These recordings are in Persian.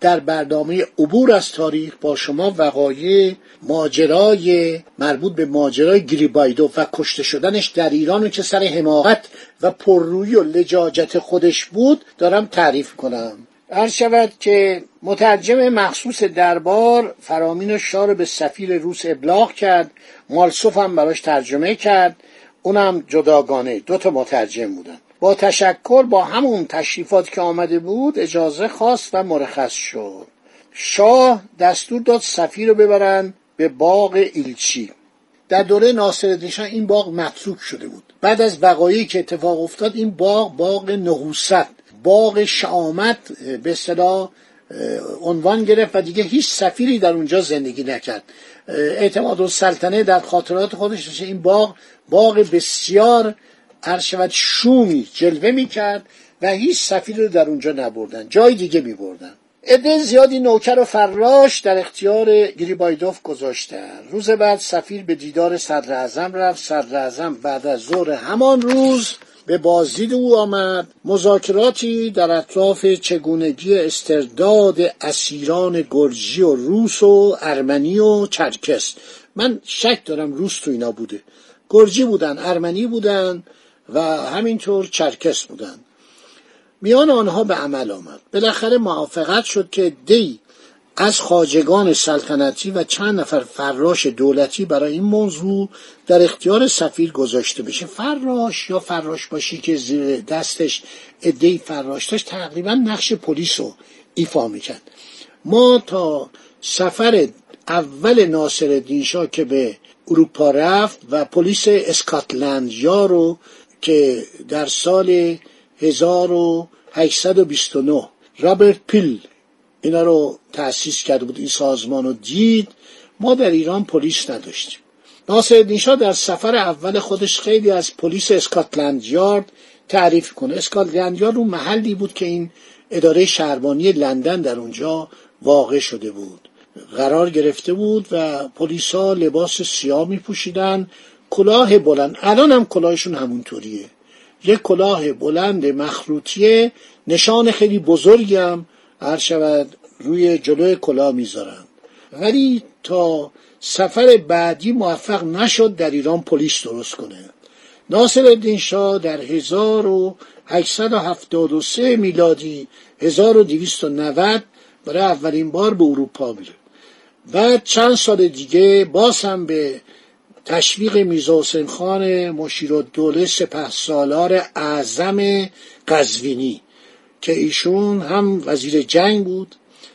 در برنامه عبور از تاریخ با شما وقایع ماجرای مربوط به ماجرای گریبایدو و کشته شدنش در ایران که سر حماقت و پررویی و لجاجت خودش بود دارم تعریف کنم. هر شود که مترجم مخصوص دربار فرامین شار به سفیر روس ابلاغ کرد مالسوف هم براش ترجمه کرد اونم جداگانه. دو تا مترجم بودن. با تشکر با همون تشریفات که آمده بود اجازه خواست و مرخص شد. شاه دستور داد سفیر رو ببرن به باغ ایلچی. در دوره ناصرالدین شاه این باغ متروک شده بود. بعد از وقایعی که اتفاق افتاد این باغ باغ نحوست. باغ شامت به اصطلاح عنوان گرفت و دیگه هیچ سفیری در اونجا زندگی نکرد. اعتماد السلطنه در خاطرات خودش این باغ باغ بسیار شود شومی جلوه می‌کرد و هیچ سفیر رو در اونجا نبردن جای دیگه میبردن. عده زیادی نوکر و فراش در اختیار گریبایدوف گذاشتن روز بعد سفیر به دیدار صدر رفت. صدر بعد از ظهر همان روز به بازدید او آمد. مذاکراتی در اطراف چگونگی استرداد اسیران گرجی و روس و ارمنی و چرکس. من شک دارم روس تو اینا بوده. گرجی بودن ارمنی بودن. و همینطور چرکس بودن. میان آنها به عمل آمد. بالاخره موافقت شد که دی از خاجگان سلطنتی و چند نفر فراش دولتی برای این موضوع در اختیار سفیر گذاشته بشه. فراش یا فراش باشی که زیر دستش ادهی فراش داشت تقریبا نقش پلیس رو ایفا می‌کرد. ما تا سفر اول ناصر شاه که به اروپا رفت و پلیس اسکاتلند رو که در سال 1829 رابرت پیل اینا رو تأسیس کرده بود این سازمان رو دید. ما در ایران پلیس نداشتیم. ناصر شاه در سفر اول خودش خیلی از پلیس اسکاتلند یارد تعریف کنه. اسکاتلند یارد اون محلی بود که این اداره شهربانی لندن در اونجا واقع شده بود. قرار گرفته بود و پلیسا لباس سیاه می پوشیدن کلاه بلند. الان هم کلاهشون همونطوریه. یک کلاه بلند مخروطیه. نشان خیلی بزرگی هم هر شود روی جلوی کلاه می‌ذارن. ولی تا سفر بعدی موفق نشد در ایران پلیس درست کنه. ناصر الدین شاه در 1873 میلادی 1290 برای اولین بار به اروپا میره. بعد چند سال دیگه باز هم به تشویق میرزا حسین خان مشیر دوله سپه سالار اعظم قزوینی که ایشون هم وزیر جنگ بود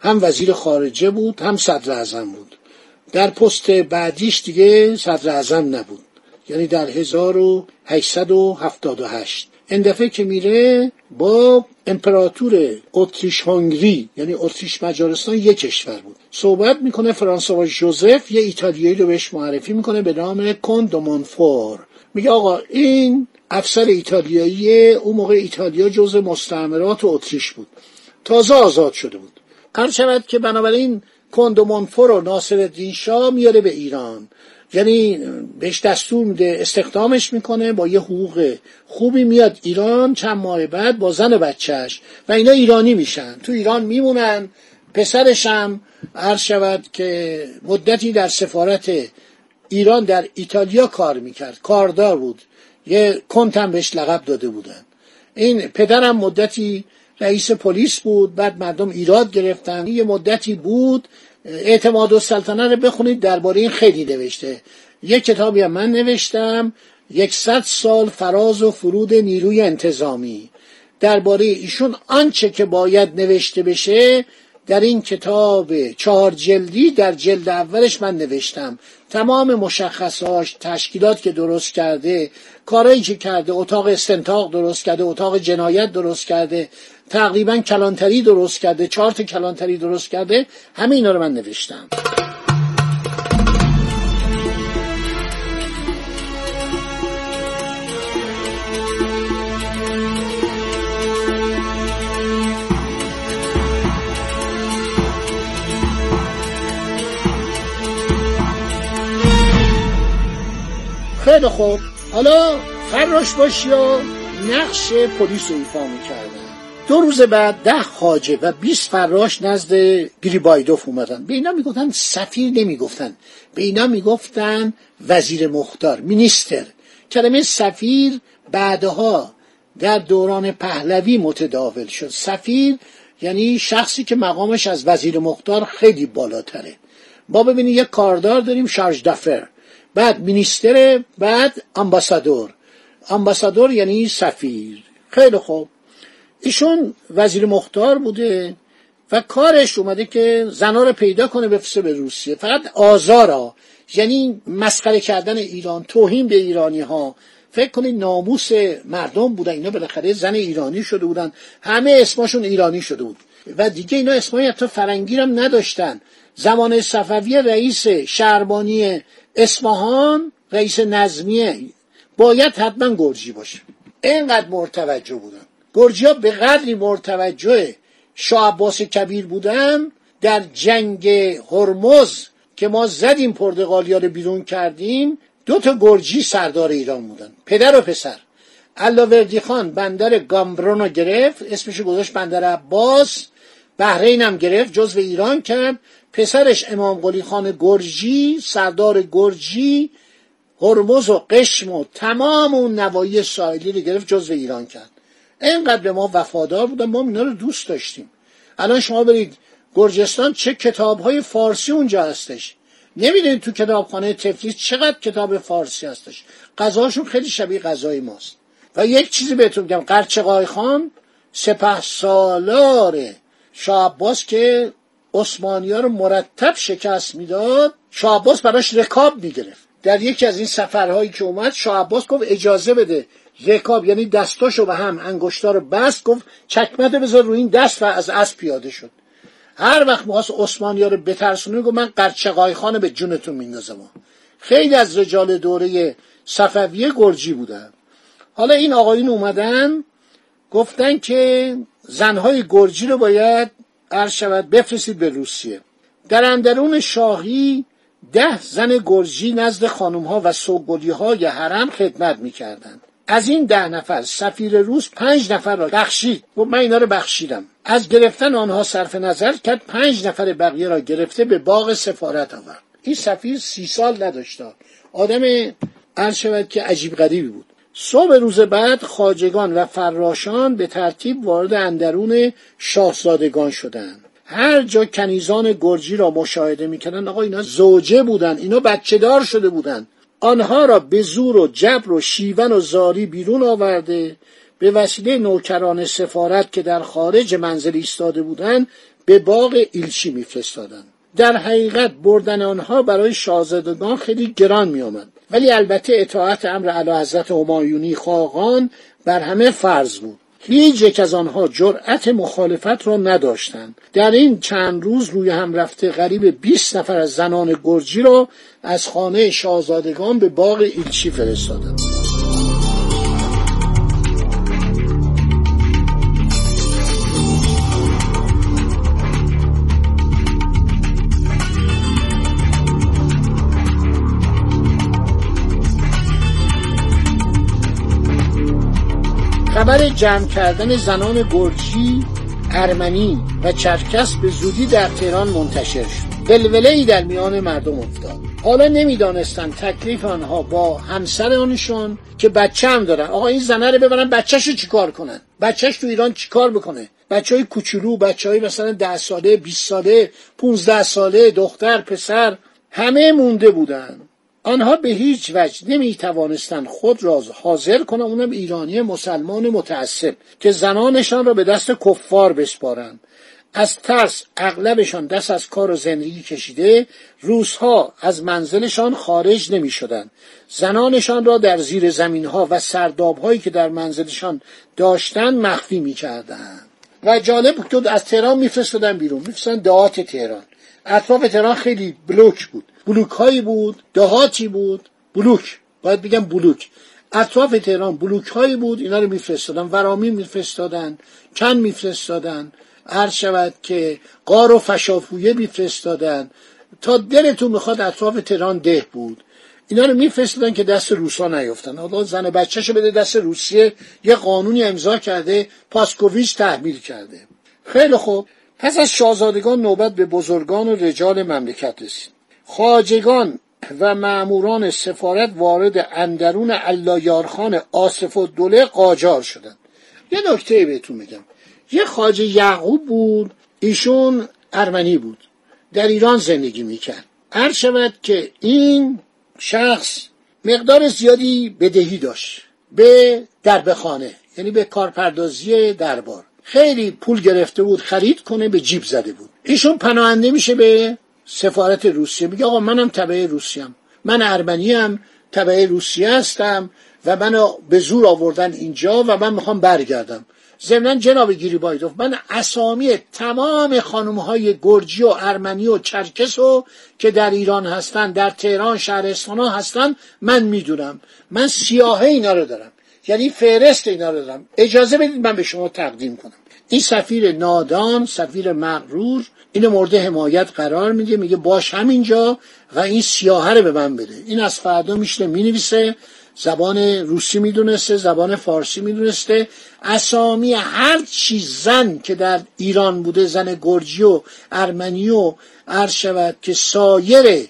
هم وزیر خارجه بود هم صدر اعظم بود. در پست بعدیش دیگه صدر اعظم نبود. یعنی در 1878 این دفعه که میره با امپراتور اتریش هنگری یعنی اتریش مجارستان یک کشور بود. صحبت می‌کنه فرانسوا جوزف یه ایتالیایی رو بهش معرفی می‌کنه به نام کندومونفور میگه آقا این افسر ایتالیایی اون موقع ایتالیا جز مستعمرات اتریش بود. تازه آزاد شده بود. هر شود که بنابراین کندومونفور و ناصر شاه میاره به ایران. یعنی بهش دستور میده استخدامش می‌کنه با یه حقوق خوبی میاد ایران چند ماه بعد با زن بچهش و اینا ایرانی میشن. تو ایران میمونن پسرش هم عرض شود که مدتی در سفارت ایران در ایتالیا کار می‌کرد کاردار بود. یه کنتم بهش لقب داده بودن. این پدرم مدتی رئیس پلیس بود بعد مردم ایراد گرفتن. یه مدتی بود اعتماد و سلطنه رو بخونید. درباره این خیلی نوشته. یک کتابی هم من نوشتم. یکصد سال فراز و فرود نیروی انتظامی. درباره ایشون آنچه که باید نوشته بشه در این کتاب چهار جلدی در جلد اولش من نوشتم. تمام مشخصاش تشکیلات که درست کرده کارایی که کرده اتاق استنتاق درست کرده اتاق جنایت درست کرده تقریبا کلانتری درست کرده چارت کلانتری درست کرده همه اینا رو من نوشتم. خیلی خوب. حالا فراش باشی یا نقش پلیس رو ایفا می‌کردن دو روز بعد ده خاجه و 20 فراش نزد گریبایدوف اومدن. به اینا می‌گفتن سفیر نمی‌گفتن. به اینا می‌گفتن وزیر مختار مینیستر کلمه سفیر بعدها در دوران پهلوی متداول شد. سفیر یعنی شخصی که مقامش از وزیر مختار خیلی بالاتره. ما ببینید یک کاردار داریم شارژ دفر بعد مینیستر بعد امباسادور امباسادور یعنی سفیر. خیلی خوب. ایشون وزیر مختار بوده و کارش اومده که زنا رو پیدا کنه بفرسته به روسیه. فقط آزارا. یعنی مسخره کردن ایران توهین به ایرانی ها فکر کنید ناموس مردم بودن. اینا بالاخره زن ایرانی شده بودن. همه اسمشون ایرانی شده بود. و دیگه اینا اسمای حتی فرنگی هم نداشتن. زمان صفوی رئیس شهربانی اصفهان رئیس نظمیه. باید حتما گرجی باشه. اینقدر مرتوجه بودن گرجی به قدری مرتوجه شاه عباس کبیر بودن در جنگ هرمز که ما زدیم پرتغالیا رو بیرون کردیم دو تا گرجی سردار ایران بودن. پدر و پسر. علاوردی خان بندر گامبرون رو گرفت اسمش گذاشت بندر عباس. بحرین هم گرفت جزو ایران کرد پسرش امام قلی خان گرجی سردار گرجی هرمز و قشم و تمام اون نوایی ساحلی رو گرفت جزو ایران کرد اینقدر به ما وفادار بودن ما اینا رو دوست داشتیم. الان شما برید گرجستان چه کتاب های فارسی اونجا هستش؟ نمی‌دونید تو کتابخانه تفلیس چقدر کتاب فارسی هستش. غذاشون خیلی شبیه غذای ماست. و یک چیزی بهتون بگم قرچقای خان سپه سالار شاه عباس که عثمانی ها رو مرتب شکست می‌داد شاه عباس براش رکاب می‌گرفت. در یکی از این سفرهایی که اومد شاه عباس گفت اجازه بده رکاب یعنی دستاشو به هم انگشتا رو بست گفت چکمت بذار روی این دست و از اسب پیاده شد. هر وقت می‌خواست عثمانی ها رو بترسونه گفت من قرچقای خانه به جونتون میندازم. خیلی از رجال دوره صفویه گرجی بودن. حالا این آقایون اومدن گفتن که زنهای گرجی رو باید عرض شود بفرستید به روسیه. در اندرون شاهی ده زن گرجی نزد خانم ها و سوگلی های حرم خدمت می‌کردند. از این ده نفر سفیر روس پنج نفر را بخشید و من اینا رو بخشیدم. از گرفتن آنها صرف نظر کرد پنج نفر بقیه را گرفته به باغ سفارت آورد. این سفیر سی سال نداشت. آدم عرض شود که عجیب غریبی بود. صبح روز بعد خاجگان و فراشان به ترتیب وارد اندرون شاهزادگان شدند. هر جا کنیزان گرجی را مشاهده می‌کردن آقا اینا زوجه بودن اینا بچه دار شده بودن آنها را به زور و جبر و شیون و زاری بیرون آورده به وسیله نوکران سفارت که در خارج منزل ایستاده بودند به باغ ایلچی میفرستادند. در حقیقت بردن آنها برای شاهزادگان خیلی گران می آمد. ولی البته اطاعت امر علی حضرت همایونی خاقان بر همه فرض بود. هیچ یک از آنها جرأت مخالفت را نداشتند. در این چند روز روی هم رفته قریب 20 نفر از زنان گرجی را از خانه شاهزادگان به باغ ایلچی فرستادند. خبر جمع کردن زنان گرجی ارمنی و چرکس به زودی در تهران منتشر شد. ولوله ای در میان مردم افتاد. حالا نمی‌دانستند تکلیف آنها با همسر آنشون که بچه هم دارن. آقا این زنه رو ببرن بچهش چیکار کنن؟ بچهش تو ایران چیکار بکنه؟ بچه های کوچولو بچه های مثلا ده ساله 20 ساله 15 ساله دختر پسر همه مونده بودن. آنها به هیچ وجه نمی توانستند خود را حاضر کنند اونم ایرانی مسلمان متعصب که زنانشان را به دست کفار بسپارند از ترس اغلبشان دست از کار و زندگی کشیده روزها از منزلشان خارج نمی شدن. زنانشان را در زیر زمین ها و سرداب هایی که در منزلشان داشتن مخفی می کردن. و جالب که از تهران میفرستادن بیرون میفرستن دهات تهران اطراف تهران خیلی بلوک بود. بلوک هایی بود دهاتی بود. بلوک. باید بگم بلوک. اطراف تهران بلوک هایی بود اینا رو میفرستادن. ورامی میفرستادن کن میفرستادن. هر شود که قار و فشافویه میفرستادن. تا دلتون می‌خواد اطراف تهران ده بود. اینا رو میفرستادن که دست روسا نیفتن حالا زن بچهشو بده دست روسیه. یه قانونی امضا کرده پاسکوویچ تحمیل کرده. خیلی خوب. پس از شاهزادگان نوبت به بزرگان و رجال مملکت رسید. خاجگان و معموران سفارت وارد اندرون اللایارخان آصف و دوله قاجار شدند. یه نکته بهتون میگم. یه خاجه یعقوب بود ایشون ارمنی بود. در ایران زندگی می‌کرد. هر شود که این شخص مقدار زیادی بدهی داشت. به دربخانه یعنی به کارپردازی دربار. خیلی پول گرفته بود خرید کنه به جیب زده بود. ایشون پناهنده میشه به سفارت روسیه. میگه آقا منم تبع روسیم. من ارمنی هم تبع روسیه هستم و منو به زور آوردن اینجا و من می‌خوام برگردم. ضمنا جناب گیریبایدوف من اسامی تمام خانم های گرجی و ارمنی و چرکس و که در ایران هستن در تهران شهرستان ها هستن من می‌دونم. من سیاهه اینا رو دارم. یعنی فهرست اینا رو دارم. اجازه بدید من به شما تقدیم کنم. این سفیر نادان سفیر مغرور اینو مورد حمایت قرار میده میگه باش همینجا و این سیاهه رو به من بده. این از فردا میشنه می‌نویسه زبان روسی می‌دونسته زبان فارسی می‌دونسته. اسامی هر چیز زن که در ایران بوده زن گرجی و ارمنی و عرض شود که سایر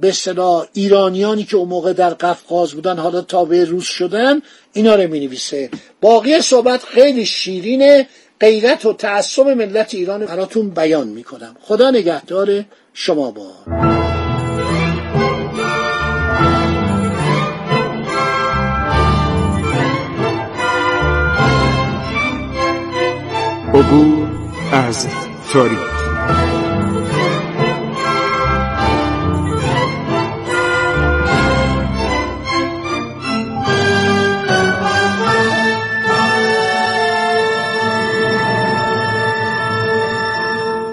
به اصطلاح ایرانیانی که اون موقع در قفقاز بودن حالا تابع روس شدن اینا رو می نویسه باقی صحبت خیلی شیرینه. غیرت و تعصب ملت ایران براتون بیان می‌کنم. خدا نگهدار شما با. عبور از تاریخ.